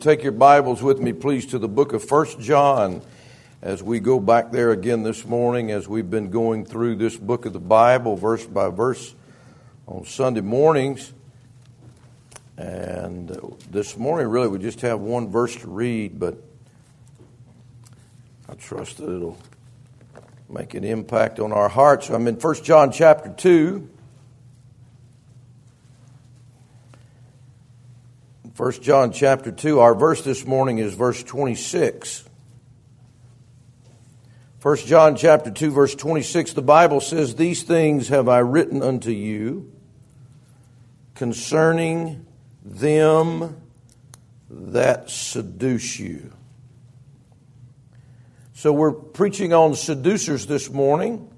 Take your Bibles with me, please, to the book of First John as we go back there again this morning, as we've been going through this book of the Bible, verse by verse, on Sunday mornings. And this morning, really, we just have one verse to read, but I trust that it'll make an impact on our hearts. I'm in First John chapter 2. 1 John chapter 2, our verse this morning is verse 26. 1 John chapter 2 verse 26 the Bible says these things have I written unto you concerning them that seduce you. So we're preaching on seducers this morning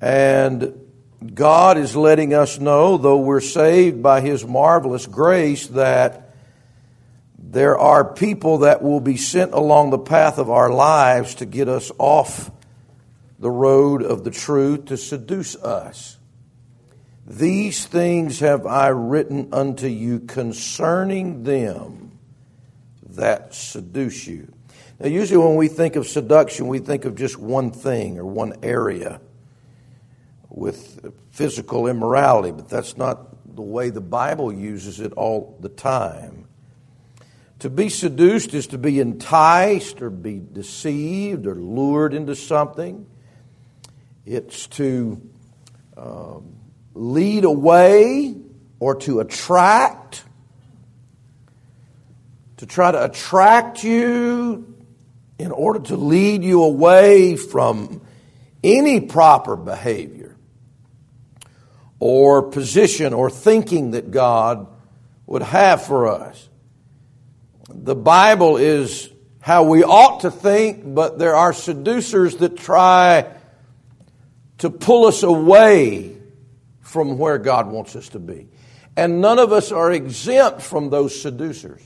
and God is letting us know, though we're saved by His marvelous grace, that there are people that will be sent along the path of our lives to get us off the road of the truth, to seduce us. These things have I written unto you concerning them that seduce you. Now, usually when we think of seduction, we think of just one thing or one area with physical immorality, but that's not the way the Bible uses it all the time. To be seduced is to be enticed or be deceived or lured into something. It's to um, lead away or to attract, to try to attract you in order to lead you away from any proper behavior or position or thinking that God would have for us. The Bible is how we ought to think, but there are seducers that try to pull us away from where God wants us to be. And none of us are exempt from those seducers.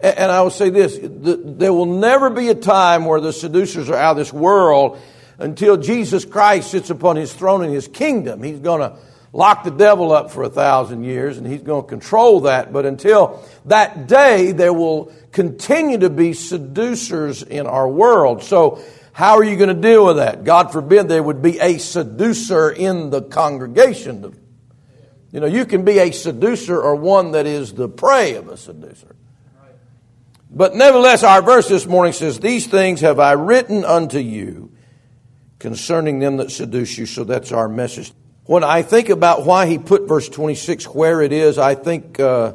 And I will say this there will never be a time where the seducers are out of this world until Jesus Christ sits upon his throne in his kingdom. He's going to lock the devil up for a thousand years and he's going to control that. But until that day, there will continue to be seducers in our world. So, how are you going to deal with that? God forbid there would be a seducer in the congregation. You know, you can be a seducer or one that is the prey of a seducer. But nevertheless, our verse this morning says, These things have I written unto you concerning them that seduce you. So that's our message when I think about why he put verse 26 where it is, I think uh,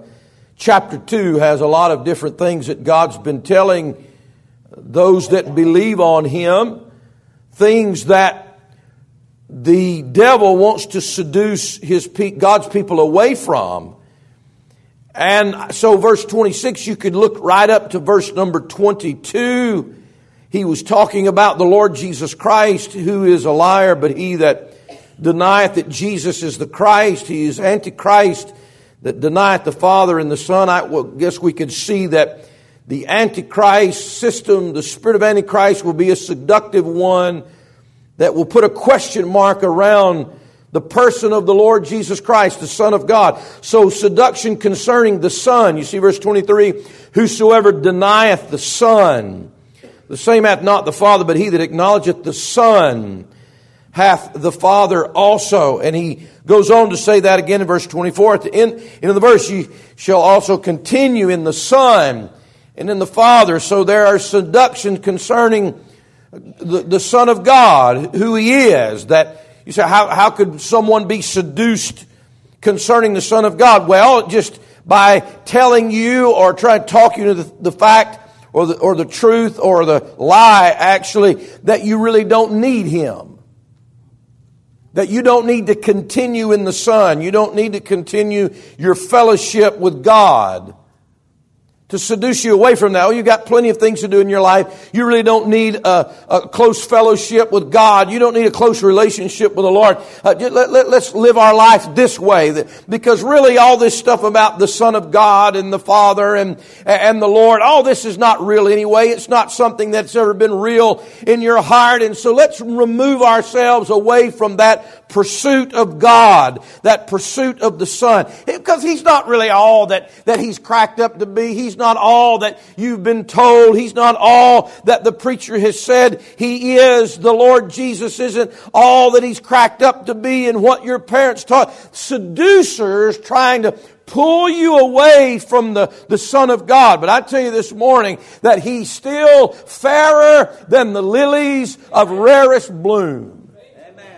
chapter 2 has a lot of different things that God's been telling those that believe on him, things that the devil wants to seduce his God's people away from. And so verse 26, you could look right up to verse number 22. He was talking about the Lord Jesus Christ, who is a liar, but he that denieth that Jesus is the Christ. He is Antichrist that denieth the Father and the Son. I guess we could see that the Antichrist system, the spirit of Antichrist, will be a seductive one that will put a question mark around the person of the Lord Jesus Christ, the Son of God. So seduction concerning the Son. You see verse 23, whosoever denieth the Son, the same hath not the Father, but he that acknowledgeth the Son hath the Father also. And he goes on to say that again in verse 24. At the end, end of the verse, ye shall also continue in the Son and in the Father. So there are seduction concerning the, the Son of God, who he is. That you say, how, how could someone be seduced concerning the Son of God? Well, just by telling you or trying to talk you to the, the fact or the, or the truth or the lie, actually, that you really don't need him that you don't need to continue in the Son. You don't need to continue your fellowship with God to seduce you away from that. Oh, you've got plenty of things to do in your life. You really don't need a, a close fellowship with God. You don't need a close relationship with the Lord. Uh, let, let, let's live our life this way. Because really all this stuff about the Son of God and the Father and, and the Lord, all this is not real anyway. It's not something that's ever been real in your heart. And so let's remove ourselves away from that pursuit of God, that pursuit of the Son. Because He's not really all that, that He's cracked up to be. He's not all that you've been told. He's not all that the preacher has said. He is. The Lord Jesus isn't all that He's cracked up to be and what your parents taught. Seducers trying to pull you away from the, the Son of God. But I tell you this morning that He's still fairer than the lilies of rarest bloom.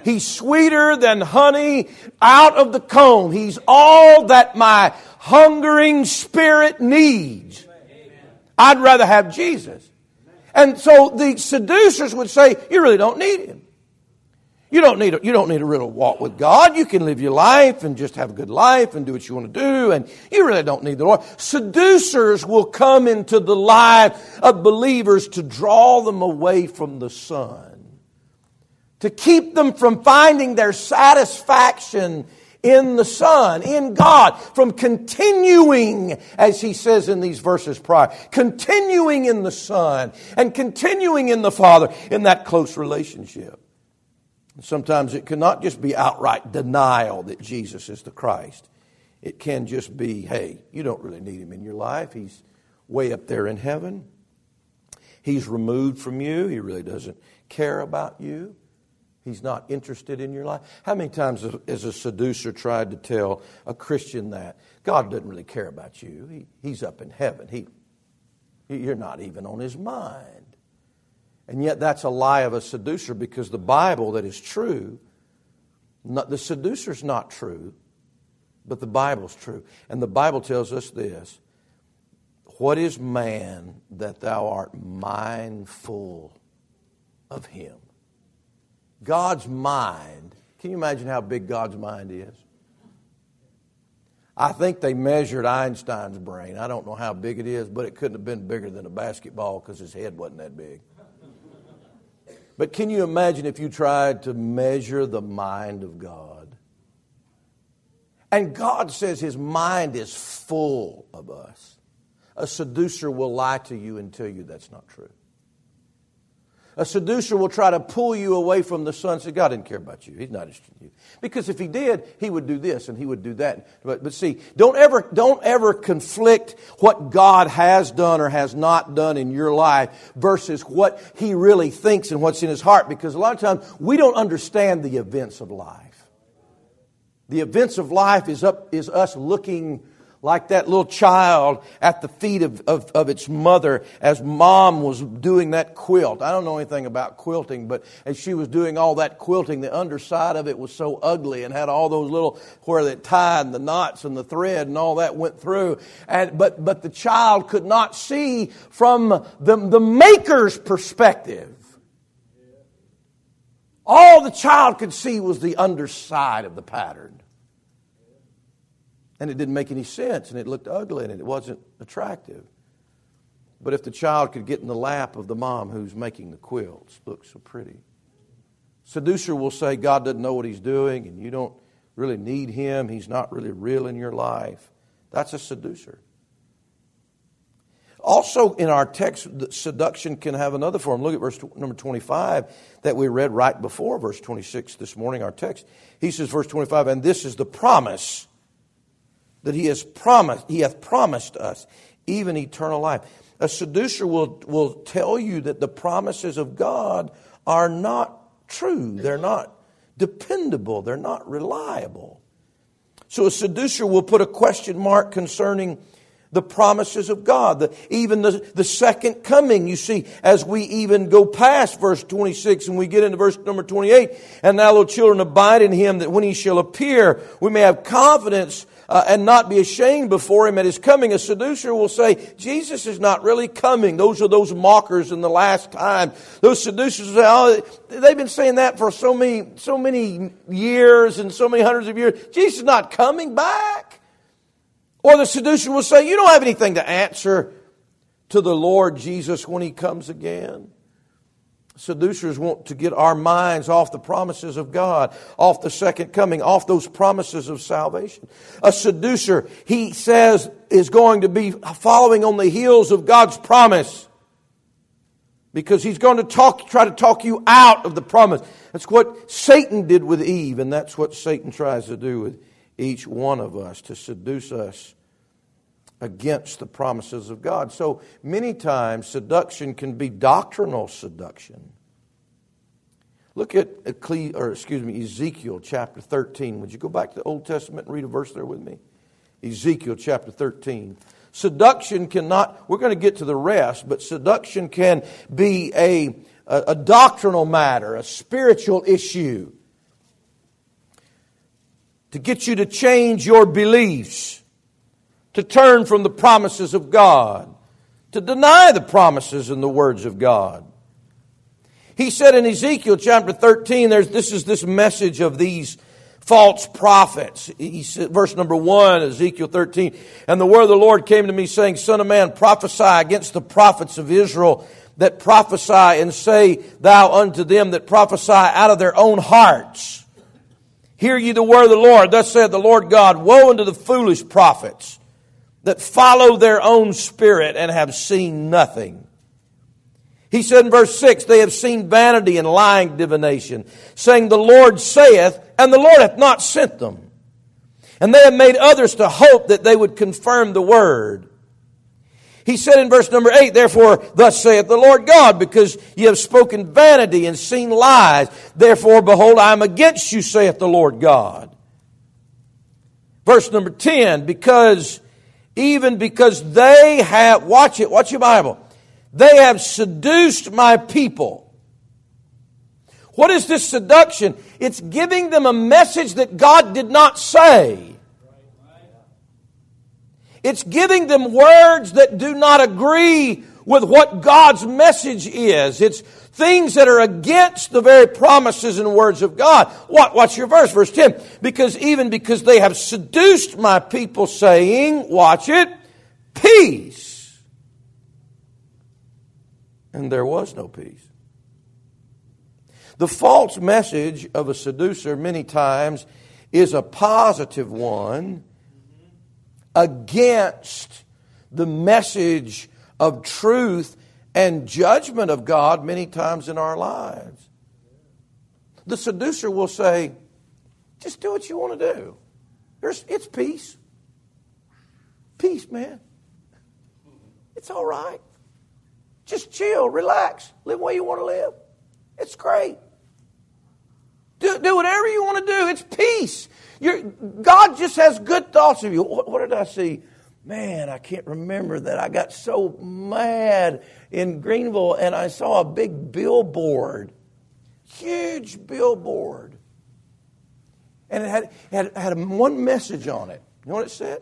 He's sweeter than honey out of the comb. He's all that my hungering spirit needs. I'd rather have Jesus. And so the seducers would say, You really don't need him. You don't need a, you don't need a real walk with God. You can live your life and just have a good life and do what you want to do, and you really don't need the Lord. Seducers will come into the life of believers to draw them away from the Son to keep them from finding their satisfaction in the Son, in God, from continuing, as he says in these verses prior, continuing in the Son and continuing in the Father in that close relationship. Sometimes it cannot just be outright denial that Jesus is the Christ. It can just be, hey, you don't really need him in your life. He's way up there in heaven. He's removed from you. He really doesn't care about you. He's not interested in your life. How many times has a seducer tried to tell a Christian that? God doesn't really care about you. He, he's up in heaven. He, you're not even on his mind. And yet, that's a lie of a seducer because the Bible that is true, not, the seducer's not true, but the Bible's true. And the Bible tells us this What is man that thou art mindful of him? God's mind, can you imagine how big God's mind is? I think they measured Einstein's brain. I don't know how big it is, but it couldn't have been bigger than a basketball because his head wasn't that big. But can you imagine if you tried to measure the mind of God? And God says his mind is full of us. A seducer will lie to you and tell you that's not true. A seducer will try to pull you away from the Son. Say, God didn't care about you. He's not interested in you. Because if he did, he would do this and he would do that. But, but see, don't ever, don't ever conflict what God has done or has not done in your life versus what he really thinks and what's in his heart. Because a lot of times we don't understand the events of life. The events of life is up, is us looking like that little child at the feet of, of, of, its mother as mom was doing that quilt. I don't know anything about quilting, but as she was doing all that quilting, the underside of it was so ugly and had all those little where it tied the knots and the thread and all that went through. And, but, but the child could not see from the, the maker's perspective. All the child could see was the underside of the pattern. And it didn't make any sense, and it looked ugly, and it wasn't attractive. But if the child could get in the lap of the mom who's making the quilts, looks so pretty. Seducer will say God doesn't know what he's doing, and you don't really need him. He's not really real in your life. That's a seducer. Also, in our text, seduction can have another form. Look at verse number 25 that we read right before verse 26 this morning, our text. He says, verse 25, and this is the promise that he has promised, he hath promised us, even eternal life. A seducer will, will tell you that the promises of God are not true. They're not dependable. They're not reliable. So a seducer will put a question mark concerning the promises of God, the, even the, the second coming. You see, as we even go past verse 26 and we get into verse number 28, and now, little children, abide in him that when he shall appear, we may have confidence uh, and not be ashamed before him at his coming. A seducer will say, Jesus is not really coming. Those are those mockers in the last time. Those seducers say, oh, they've been saying that for so many, so many years and so many hundreds of years. Jesus is not coming back. Or the seducer will say, you don't have anything to answer to the Lord Jesus when he comes again. Seducers want to get our minds off the promises of God, off the second coming, off those promises of salvation. A seducer, he says, is going to be following on the heels of God's promise because he's going to talk, try to talk you out of the promise. That's what Satan did with Eve, and that's what Satan tries to do with each one of us to seduce us against the promises of God. So many times, seduction can be doctrinal seduction. Look at or excuse me, Ezekiel chapter 13. Would you go back to the Old Testament and read a verse there with me? Ezekiel chapter 13. Seduction cannot, we're going to get to the rest, but seduction can be a, a, a doctrinal matter, a spiritual issue to get you to change your beliefs, to turn from the promises of God, to deny the promises and the words of God. He said in Ezekiel chapter 13, there's, this is this message of these false prophets. He said, verse number one, Ezekiel 13, and the word of the Lord came to me saying, Son of man, prophesy against the prophets of Israel that prophesy and say thou unto them that prophesy out of their own hearts. Hear ye the word of the Lord. Thus saith the Lord God, Woe unto the foolish prophets that follow their own spirit and have seen nothing. He said in verse 6, They have seen vanity and lying divination, saying, The Lord saith, and the Lord hath not sent them. And they have made others to hope that they would confirm the word. He said in verse number 8, Therefore, thus saith the Lord God, because ye have spoken vanity and seen lies. Therefore, behold, I am against you, saith the Lord God. Verse number 10, because, even because they have, watch it, watch your Bible. They have seduced my people. What is this seduction? It's giving them a message that God did not say. It's giving them words that do not agree with what God's message is. It's things that are against the very promises and words of God. What? What's your verse? Verse 10. Because even because they have seduced my people saying, watch it, peace. And there was no peace. The false message of a seducer many times is a positive one against the message of truth and judgment of God many times in our lives. The seducer will say, just do what you want to do. There's, it's peace. Peace, man. It's all right. Just chill, relax, live the way you want to live. It's great. Do, do whatever you want to do. It's peace. You're, God just has good thoughts of you. What, what did I see? Man, I can't remember that. I got so mad in Greenville and I saw a big billboard, huge billboard. And it had, had, had one message on it. You know what it said?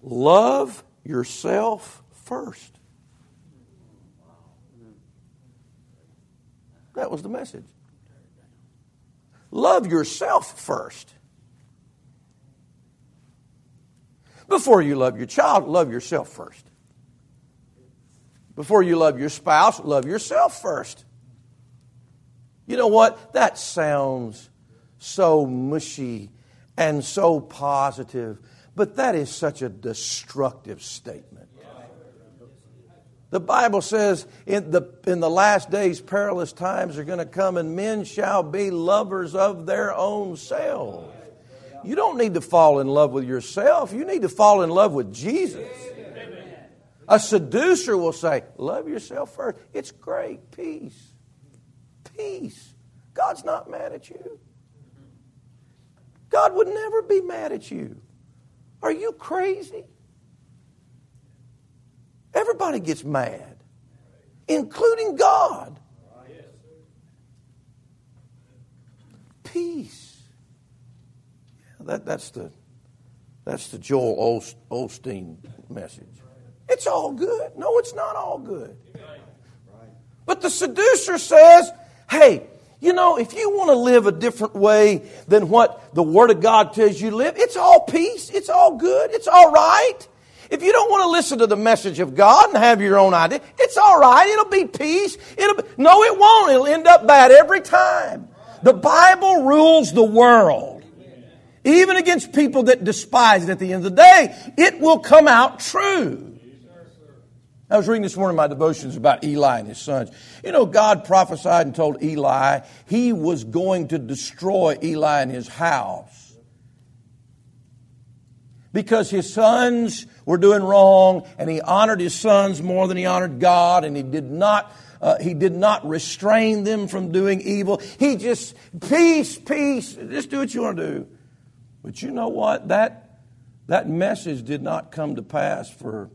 Love yourself first. That was the message. Love yourself first. Before you love your child, love yourself first. Before you love your spouse, love yourself first. You know what? That sounds so mushy and so positive, but that is such a destructive statement. The Bible says in the, in the last days, perilous times are going to come, and men shall be lovers of their own selves. You don't need to fall in love with yourself, you need to fall in love with Jesus. A seducer will say, Love yourself first. It's great. Peace. Peace. God's not mad at you. God would never be mad at you. Are you crazy? Everybody gets mad, including God. Peace. That, that's, the, that's the Joel Osteen message. It's all good. No, it's not all good. But the seducer says, hey, you know, if you want to live a different way than what the Word of God tells you to live, it's all peace. It's all good. It's all right. If you don't want to listen to the message of God and have your own idea, it's all right. It'll be peace. It'll be, no, it won't. It'll end up bad every time. The Bible rules the world. Even against people that despise it at the end of the day, it will come out true. I was reading this morning my devotions about Eli and his sons. You know, God prophesied and told Eli he was going to destroy Eli and his house because his sons were doing wrong and he honored his sons more than he honored God and he did not uh, he did not restrain them from doing evil. He just peace, peace, just do what you want to do. But you know what? That that message did not come to pass for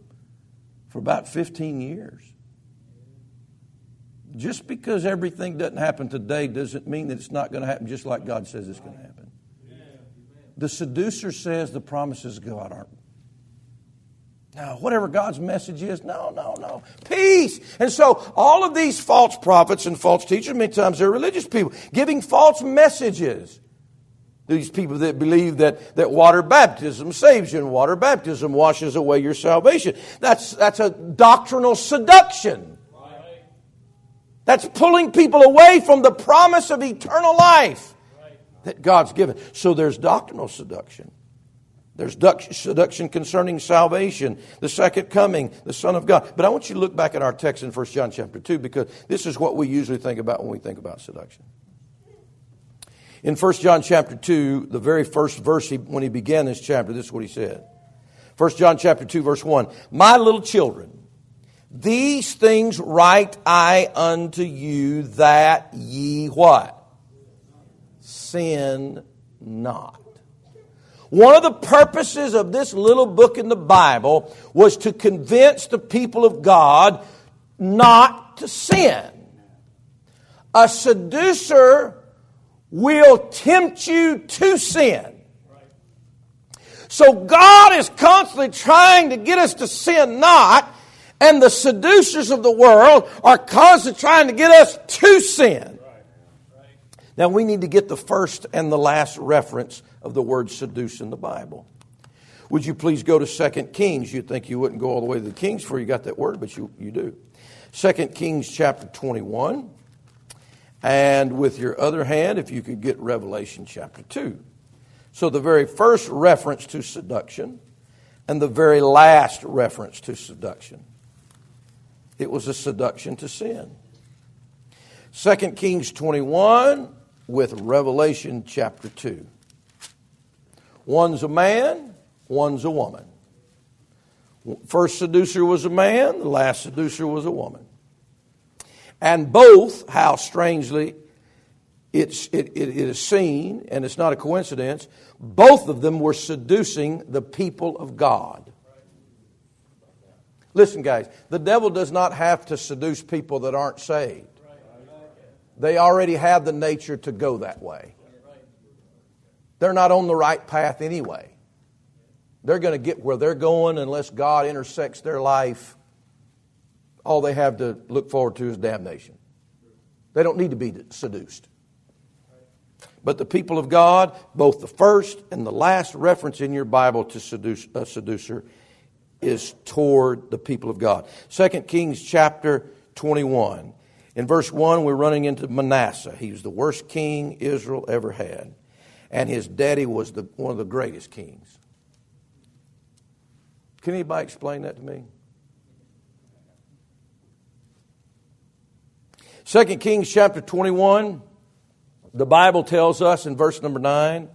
for about 15 years. Just because everything doesn't happen today doesn't mean that it's not going to happen just like God says it's going to happen. The seducer says the promises of God aren't. No, whatever God's message is, no, no, no. Peace. And so all of these false prophets and false teachers, many times they're religious people, giving false messages. These people that believe that, that water baptism saves you and water baptism washes away your salvation. That's, that's a doctrinal seduction. That's pulling people away from the promise of eternal life that God's given. So there's doctrinal seduction. There's seduction concerning salvation, the second coming, the Son of God. But I want you to look back at our text in 1 John chapter 2 because this is what we usually think about when we think about seduction. In 1 John chapter 2, the very first verse, he, when he began this chapter, this is what he said. 1 John chapter 2, verse 1. My little children, these things write I unto you that ye what? sin not. One of the purposes of this little book in the Bible was to convince the people of God not to sin. A seducer will tempt you to sin. So God is constantly trying to get us to sin not, and the seducers of the world are constantly trying to get us to sin. Now, we need to get the first and the last reference of the word seduce in the Bible. Would you please go to 2 Kings? You'd think you wouldn't go all the way to the Kings before you got that word, but you, you do. 2 Kings chapter 21. And with your other hand, if you could get Revelation chapter 2. So, the very first reference to seduction and the very last reference to seduction. It was a seduction to sin. 2 Kings 21 with Revelation chapter 2. One's a man, one's a woman. First seducer was a man, the last seducer was a woman. And both, how strangely it's, it, it, it is seen, and it's not a coincidence, both of them were seducing the people of God. Listen, guys, the devil does not have to seduce people that aren't saved. They already have the nature to go that way. They're not on the right path anyway. They're going to get where they're going unless God intersects their life. All they have to look forward to is damnation. They don't need to be seduced. But the people of God, both the first and the last reference in your Bible to seduce, a seducer is toward the people of God. 2 Kings chapter 21. In verse 1, we're running into Manasseh. He was the worst king Israel ever had. And his daddy was the, one of the greatest kings. Can anybody explain that to me? 2 Kings chapter 21, the Bible tells us in verse number 9,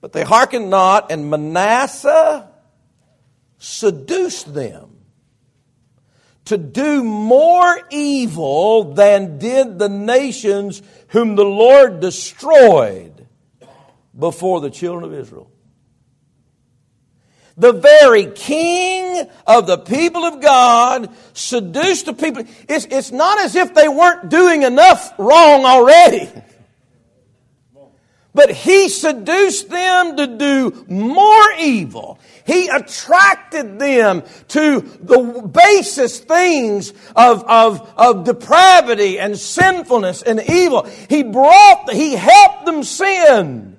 but they hearkened not, and Manasseh seduced them to do more evil than did the nations whom the Lord destroyed before the children of Israel. The very king of the people of God seduced the people. It's, it's not as if they weren't doing enough wrong already. But he seduced them to do more evil. He attracted them to the basest things of, of, of depravity and sinfulness and evil. He brought, he helped them sin.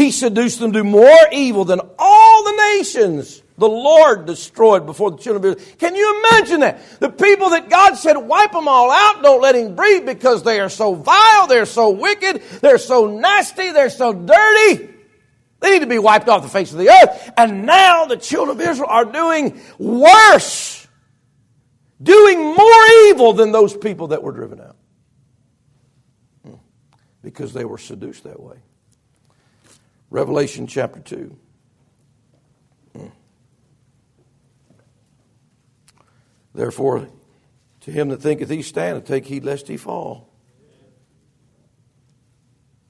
He seduced them to do more evil than all the nations the Lord destroyed before the children of Israel. Can you imagine that? The people that God said, wipe them all out, don't let him breathe because they are so vile, they're so wicked, they're so nasty, they're so dirty. They need to be wiped off the face of the earth. And now the children of Israel are doing worse, doing more evil than those people that were driven out. Hmm. Because they were seduced that way. Revelation chapter 2. Therefore, to him that thinketh he standeth, take heed lest he fall.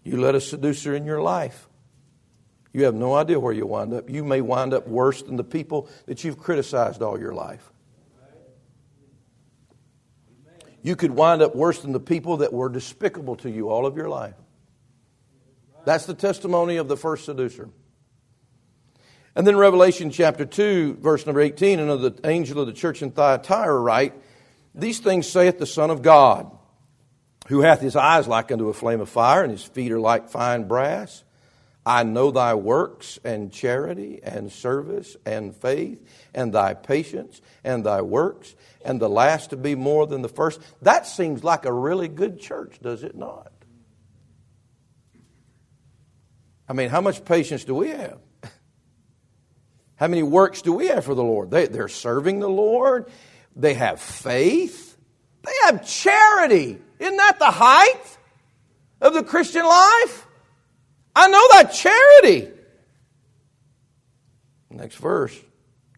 You let a seducer in your life. You have no idea where you'll wind up. You may wind up worse than the people that you've criticized all your life. You could wind up worse than the people that were despicable to you all of your life. That's the testimony of the first seducer. And then Revelation chapter 2, verse number 18, and of the angel of the church in Thyatira write, These things saith the Son of God, who hath his eyes like unto a flame of fire, and his feet are like fine brass. I know thy works and charity and service and faith and thy patience and thy works, and the last to be more than the first. That seems like a really good church, does it not? I mean, how much patience do we have? How many works do we have for the Lord? They, they're serving the Lord, they have faith, they have charity. Isn't that the height of the Christian life? I know that charity. Next verse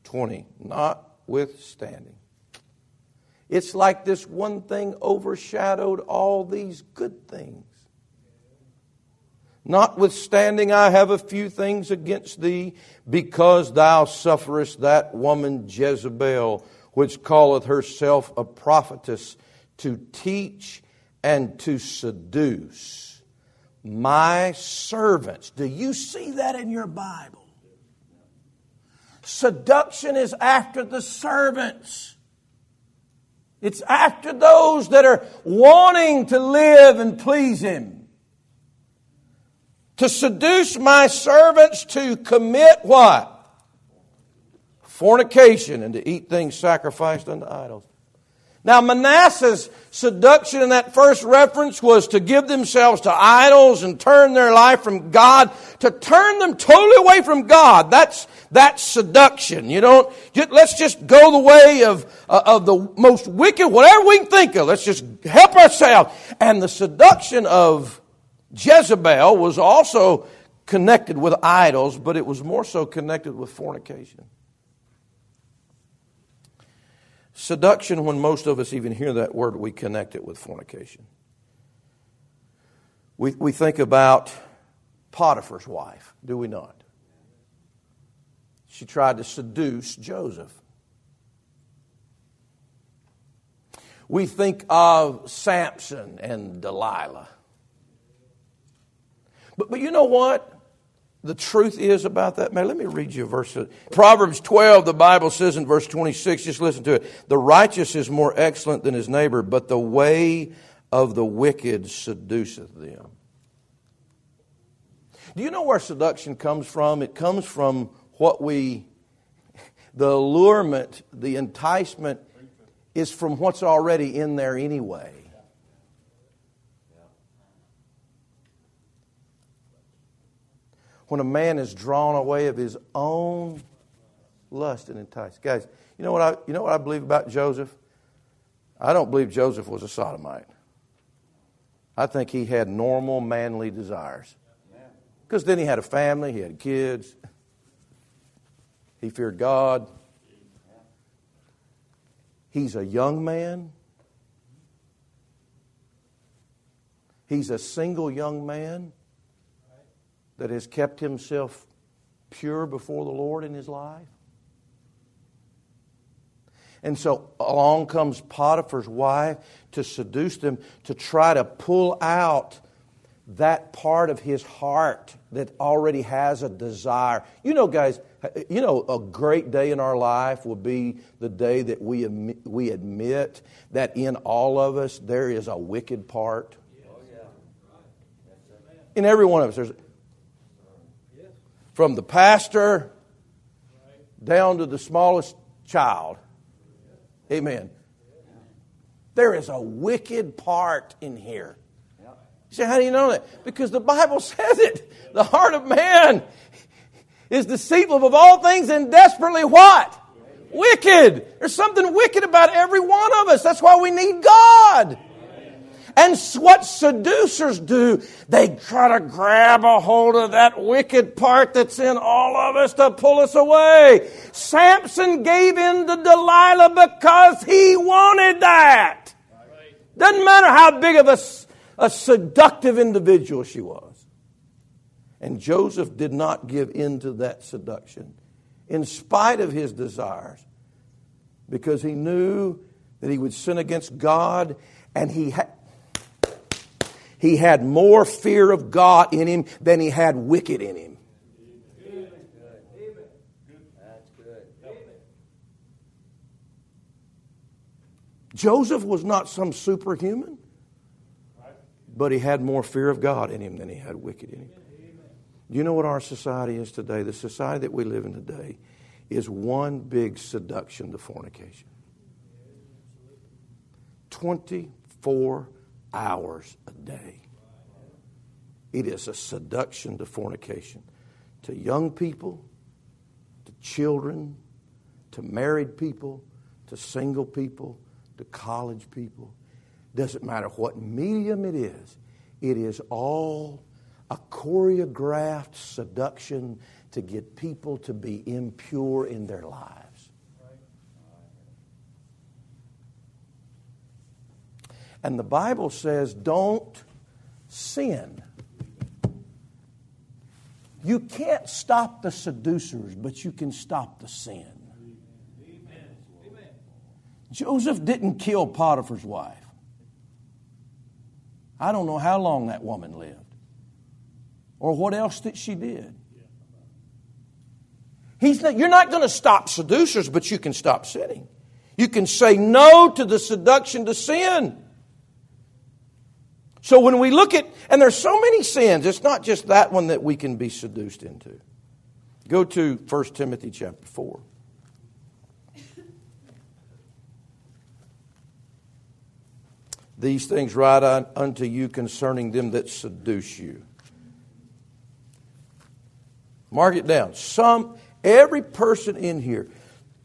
20. Notwithstanding. It's like this one thing overshadowed all these good things. Notwithstanding, I have a few things against thee, because thou sufferest that woman Jezebel, which calleth herself a prophetess, to teach and to seduce my servants. Do you see that in your Bible? Seduction is after the servants. It's after those that are wanting to live and please Him to seduce my servants to commit what? Fornication and to eat things sacrificed unto idols. Now, Manasseh's seduction in that first reference was to give themselves to idols and turn their life from God, to turn them totally away from God. That's, that's seduction. You don't, let's just go the way of, uh, of the most wicked, whatever we can think of. Let's just help ourselves. And the seduction of Jezebel was also connected with idols, but it was more so connected with fornication. Seduction, when most of us even hear that word, we connect it with fornication. We, we think about Potiphar's wife, do we not? She tried to seduce Joseph. We think of Samson and Delilah. But, but you know what? The truth is about that, man. Let me read you a verse. Proverbs 12, the Bible says in verse 26, just listen to it. The righteous is more excellent than his neighbor, but the way of the wicked seduceth them. Do you know where seduction comes from? It comes from what we, the allurement, the enticement is from what's already in there anyway. When a man is drawn away of his own lust and enticed. Guys, you know what I, you know what I believe about Joseph? I don't believe Joseph was a sodomite. I think he had normal manly desires. Because then he had a family, he had kids, he feared God. He's a young man. He's a single young man that has kept himself pure before the Lord in his life? And so along comes Potiphar's wife to seduce them, to try to pull out that part of his heart that already has a desire. You know, guys, you know, a great day in our life will be the day that we, we admit that in all of us there is a wicked part. Oh, in every one of us, there's, from the pastor down to the smallest child. Amen. There is a wicked part in here. You say, how do you know that? Because the Bible says it. The heart of man is deceitful of all things and desperately what? Wicked. There's something wicked about every one of us. That's why we need God. And what seducers do, they try to grab a hold of that wicked part that's in all of us to pull us away. Samson gave in to Delilah because he wanted that. Doesn't matter how big of a, a seductive individual she was. And Joseph did not give in to that seduction in spite of his desires because he knew that he would sin against God and he had. He had more fear of God in him than he had wicked in him. Joseph was not some superhuman, but he had more fear of God in him than he had wicked in him. Do you know what our society is today? The society that we live in today is one big seduction to fornication. 24 hours a day. It is a seduction to fornication. To young people, to children, to married people, to single people, to college people. Doesn't matter what medium it is, it is all a choreographed seduction to get people to be impure in their lives. And the Bible says, don't sin. You can't stop the seducers, but you can stop the sin. Joseph didn't kill Potiphar's wife. I don't know how long that woman lived or what else that she did. He's not, you're not going to stop seducers, but you can stop sinning. You can say no to the seduction to sin. So when we look at, and there's so many sins, it's not just that one that we can be seduced into. Go to 1 Timothy chapter 4. These things write unto you concerning them that seduce you. Mark it down. Some, every person in here,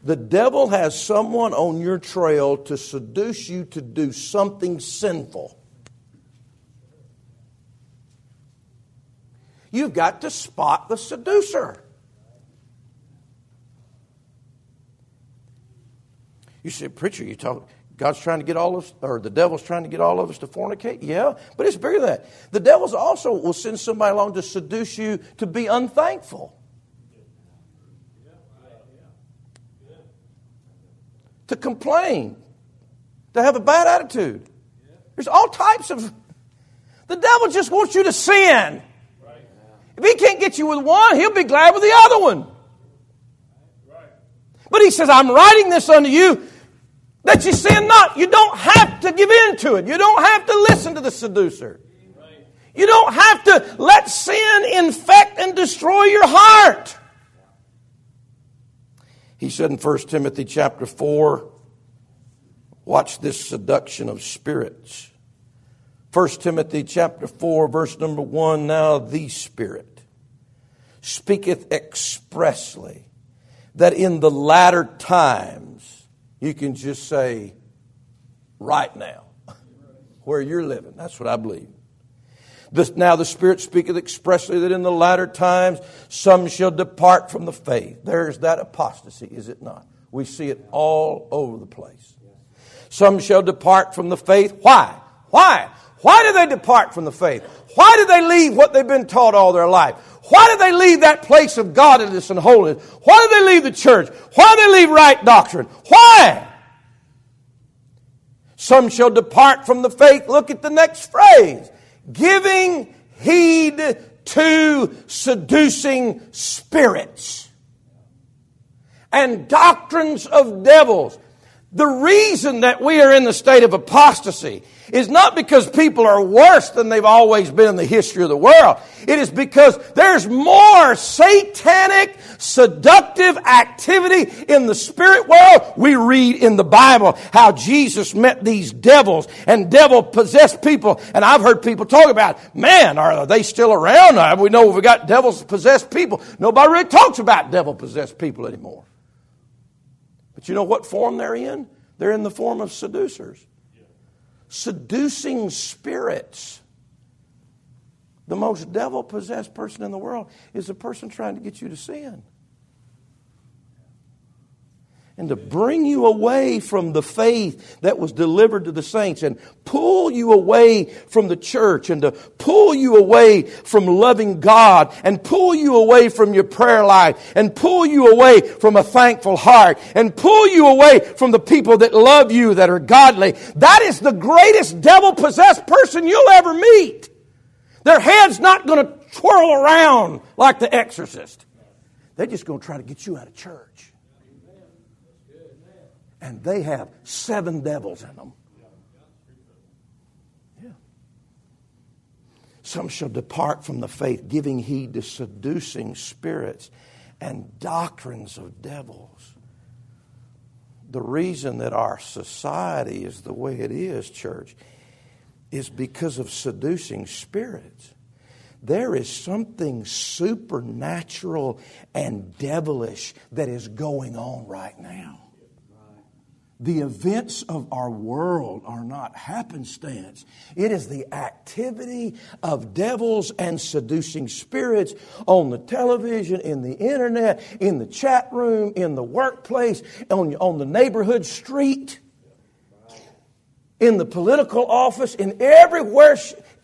the devil has someone on your trail to seduce you to do something sinful. You've got to spot the seducer. You say, preacher, you talk. God's trying to get all of us, or the devil's trying to get all of us to fornicate? Yeah, but it's bigger than that. The devil's also will send somebody along to seduce you to be unthankful. To complain, to have a bad attitude. There's all types of. The devil just wants you to sin. If he can't get you with one, he'll be glad with the other one. But he says, I'm writing this unto you that you sin not. You don't have to give in to it. You don't have to listen to the seducer. You don't have to let sin infect and destroy your heart. He said in 1 Timothy chapter 4, watch this seduction of spirits. 1 Timothy chapter 4 verse number 1 now the spirit speaketh expressly that in the latter times you can just say right now where you're living that's what I believe this, now the Spirit speaketh expressly that in the latter times some shall depart from the faith. There's that apostasy, is it not? We see it all over the place. Some shall depart from the faith. Why? Why? Why do they depart from the faith? Why do they leave what they've been taught all their life? Why do they leave that place of godliness and holiness? Why do they leave the church? Why do they leave right doctrine? Why? Some shall depart from the faith. Look at the next phrase. Giving heed to seducing spirits and doctrines of devils. The reason that we are in the state of apostasy is not because people are worse than they've always been in the history of the world. It is because there's more satanic, seductive activity in the spirit world. We read in the Bible how Jesus met these devils and devil possessed people. And I've heard people talk about, man, are they still around? We know we've got devils possessed people. Nobody really talks about devil possessed people anymore. But you know what form they're in? They're in the form of seducers. seducing spirits. The most devil possessed person in the world is the person trying to get you to sin and to bring you away from the faith that was delivered to the saints and pull you away from the church and to pull you away from loving God and pull you away from your prayer life and pull you away from a thankful heart and pull you away from the people that love you that are godly. That is the greatest devil possessed person you'll ever meet. Their head's not going to twirl around like the exorcist. They're just going to try to get you out of church and they have seven devils in them. Yeah. Some shall depart from the faith, giving heed to seducing spirits and doctrines of devils. The reason that our society is the way it is, church, is because of seducing spirits. There is something supernatural and devilish that is going on right now. The events of our world are not happenstance. It is the activity of devils and seducing spirits on the television, in the internet, in the chat room, in the workplace, on, on the neighborhood street, in the political office, in everywhere,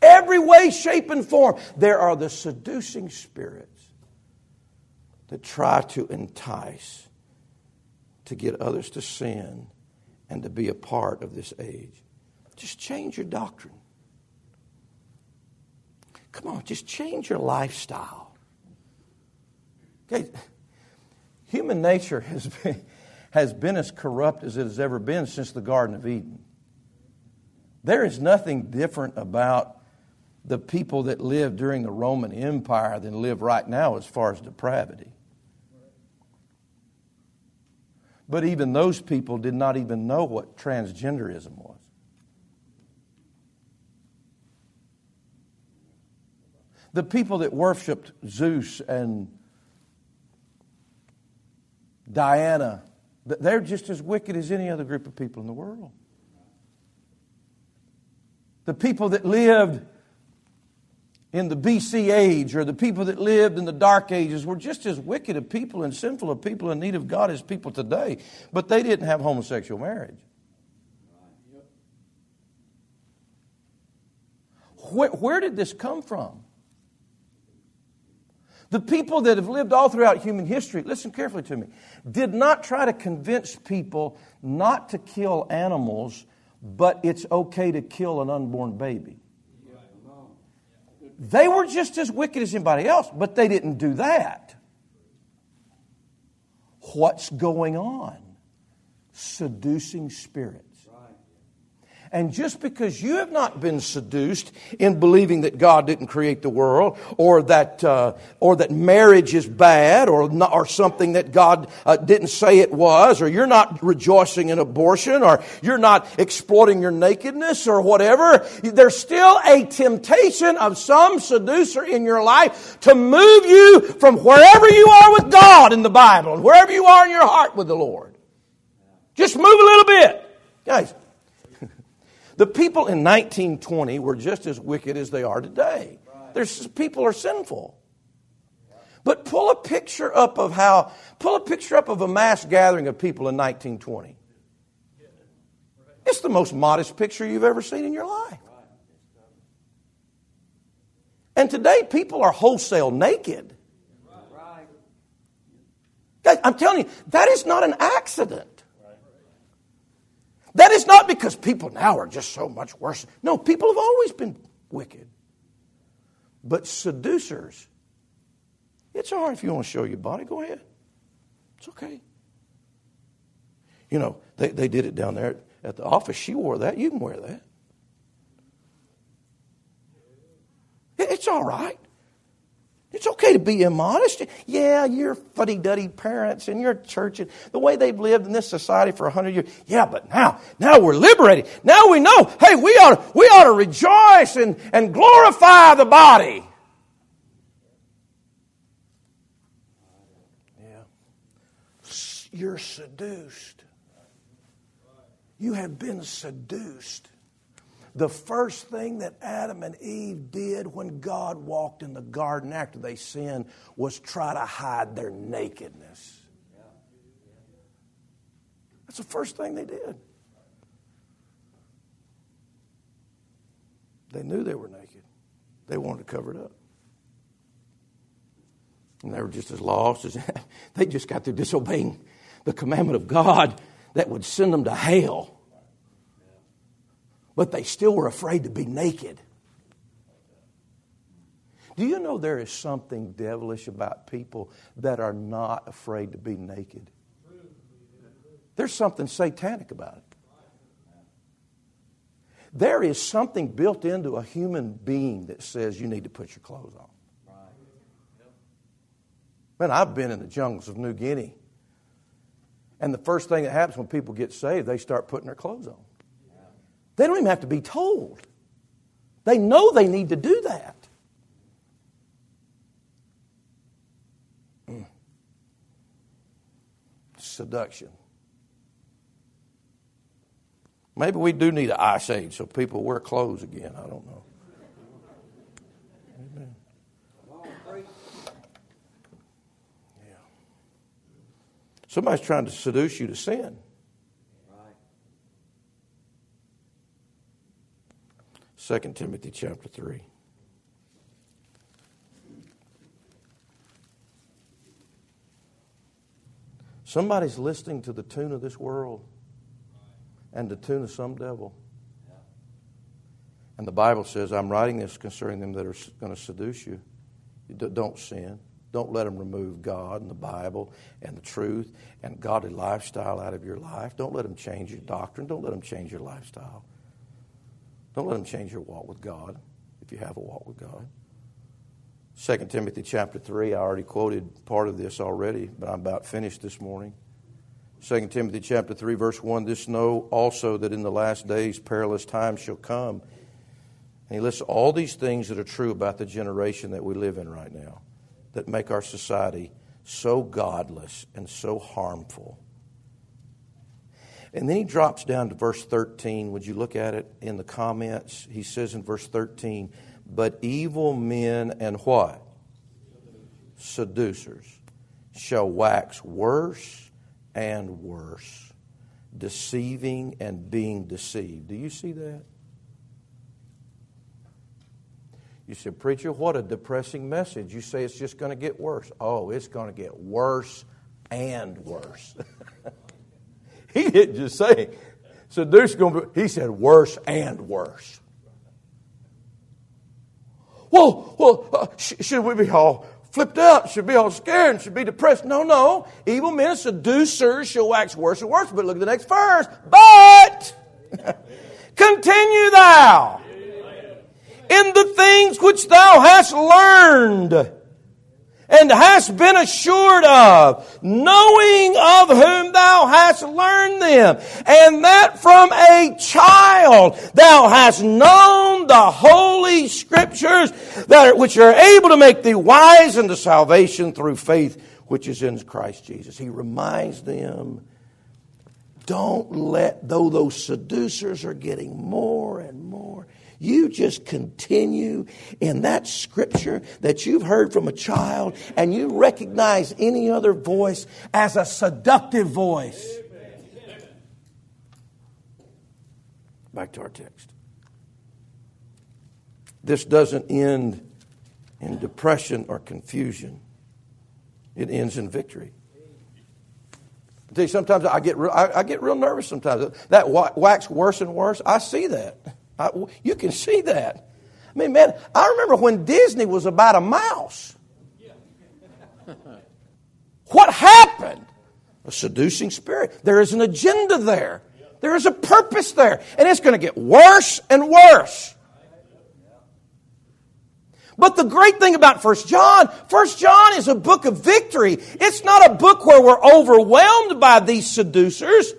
every way, shape, and form. There are the seducing spirits that try to entice, to get others to sin and to be a part of this age. Just change your doctrine. Come on, just change your lifestyle. Okay. Human nature has been, has been as corrupt as it has ever been since the Garden of Eden. There is nothing different about the people that lived during the Roman Empire than live right now as far as depravity. But even those people did not even know what transgenderism was. The people that worshiped Zeus and Diana, they're just as wicked as any other group of people in the world. The people that lived in the BC age or the people that lived in the dark ages were just as wicked of people and sinful of people in need of God as people today, but they didn't have homosexual marriage. Where, where did this come from? The people that have lived all throughout human history, listen carefully to me, did not try to convince people not to kill animals, but it's okay to kill an unborn baby. They were just as wicked as anybody else, but they didn't do that. What's going on? Seducing spirits. And just because you have not been seduced in believing that God didn't create the world, or that, uh, or that marriage is bad, or, not, or something that God uh, didn't say it was, or you're not rejoicing in abortion, or you're not exploiting your nakedness, or whatever, there's still a temptation of some seducer in your life to move you from wherever you are with God in the Bible, and wherever you are in your heart with the Lord. Just move a little bit. Guys, the people in 1920 were just as wicked as they are today. There's, people are sinful. But pull a picture up of how, pull a picture up of a mass gathering of people in 1920. It's the most modest picture you've ever seen in your life. And today, people are wholesale naked. I'm telling you, that is not an accident. That is not because people now are just so much worse. No, people have always been wicked. But seducers, it's all right if you want to show your body, go ahead. It's okay. You know, they, they did it down there at the office. She wore that. You can wear that. It's all right. It's okay to be immodest. Yeah, you're fuddy duddy parents and your church and the way they've lived in this society for a hundred years. Yeah, but now, now we're liberated. Now we know, hey, we ought, to, we ought to rejoice and, and glorify the body. Yeah. You're seduced. You have been seduced The first thing that Adam and Eve did when God walked in the garden after they sinned was try to hide their nakedness. That's the first thing they did. They knew they were naked. They wanted to cover it up. And they were just as lost as they just got through disobeying the commandment of God that would send them to hell. But they still were afraid to be naked. Do you know there is something devilish about people that are not afraid to be naked? There's something satanic about it. There is something built into a human being that says you need to put your clothes on. Man, I've been in the jungles of New Guinea. And the first thing that happens when people get saved, they start putting their clothes on. They don't even have to be told. They know they need to do that. Mm. Seduction. Maybe we do need an ice age so people wear clothes again. I don't know. Somebody's trying to seduce you to sin. Second Timothy chapter three. Somebody's listening to the tune of this world and the tune of some devil. And the Bible says, I'm writing this concerning them that are going to seduce you. Don't sin. Don't let them remove God and the Bible and the truth and godly lifestyle out of your life. Don't let them change your doctrine. Don't let them change your lifestyle. Don't let them change your walk with God if you have a walk with God. 2 Timothy chapter 3, I already quoted part of this already, but I'm about finished this morning. 2 Timothy chapter 3 verse 1 this know also that in the last days perilous times shall come. And he lists all these things that are true about the generation that we live in right now that make our society so godless and so harmful. And then he drops down to verse 13. Would you look at it in the comments? He says in verse 13, But evil men and what? Seducers shall wax worse and worse, deceiving and being deceived. Do you see that? You said, Preacher, what a depressing message. You say it's just going to get worse. Oh, it's going to get worse and worse. he didn't just say, so there's going to be, he said worse and worse. Well, well, uh, sh- should we be all flipped out, should be all scared, should be depressed. No, no. Evil men, seducers shall wax worse and worse. But look at the next verse. But continue thou in the things which thou hast learned and hast been assured of, knowing of whom thou hast learned them, and that from a child thou hast known the holy scriptures that which are able to make thee wise unto salvation through faith which is in Christ Jesus. He reminds them, don't let, though those seducers are getting more and more, you just continue in that scripture that you've heard from a child and you recognize any other voice as a seductive voice. Back to our text. This doesn't end in depression or confusion, it ends in victory. I tell you, sometimes I get real, I, I, get real nervous. Sometimes that wax worse and worse. I see that. I, you can see that. I mean, man, I remember when Disney was about a mouse. what happened? A seducing spirit. There is an agenda there. There is a purpose there. And it's going to get worse and worse. But the great thing about First John, First John is a book of victory. It's not a book where we're overwhelmed by these seducers.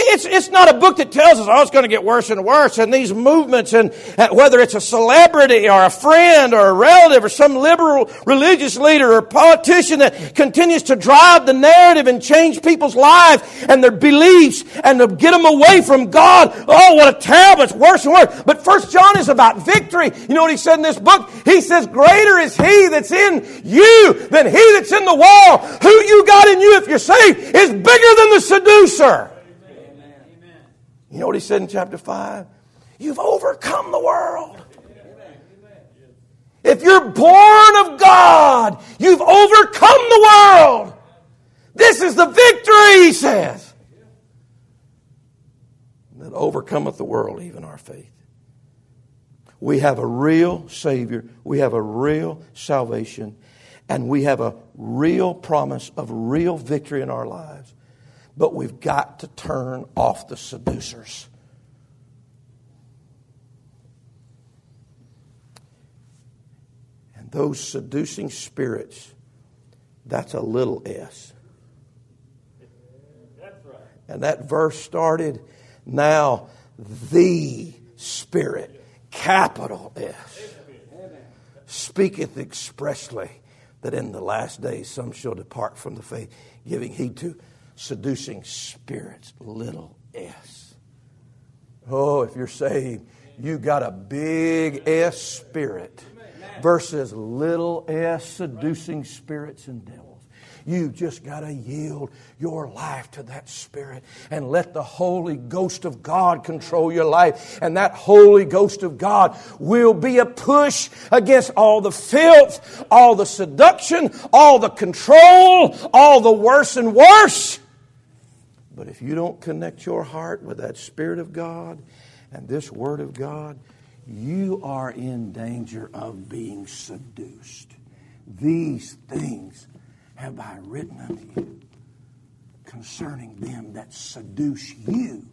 It's, it's not a book that tells us, oh, it's going to get worse and worse. And these movements, and uh, whether it's a celebrity or a friend or a relative or some liberal religious leader or politician that continues to drive the narrative and change people's lives and their beliefs and to get them away from God. Oh, what a terrible, it's worse and worse. But First John is about victory. You know what he said in this book? He says, greater is he that's in you than he that's in the world. Who you got in you if you're saved is bigger than the seducer. You know what he said in chapter 5? You've overcome the world. If you're born of God, you've overcome the world. This is the victory, he says. That overcometh the world, even our faith. We have a real Savior. We have a real salvation. And we have a real promise of real victory in our lives. But we've got to turn off the seducers. And those seducing spirits, that's a little s. That's right. And that verse started now, the Spirit, capital S, speaketh expressly that in the last days some shall depart from the faith, giving heed to seducing spirits, little s. Oh, if you're saved, you got a big S spirit versus little s seducing spirits and devils. You just got to yield your life to that Spirit and let the Holy Ghost of God control your life. And that Holy Ghost of God will be a push against all the filth, all the seduction, all the control, all the worse and worse. But if you don't connect your heart with that Spirit of God and this Word of God, you are in danger of being seduced. These things have I written unto you concerning them that seduce you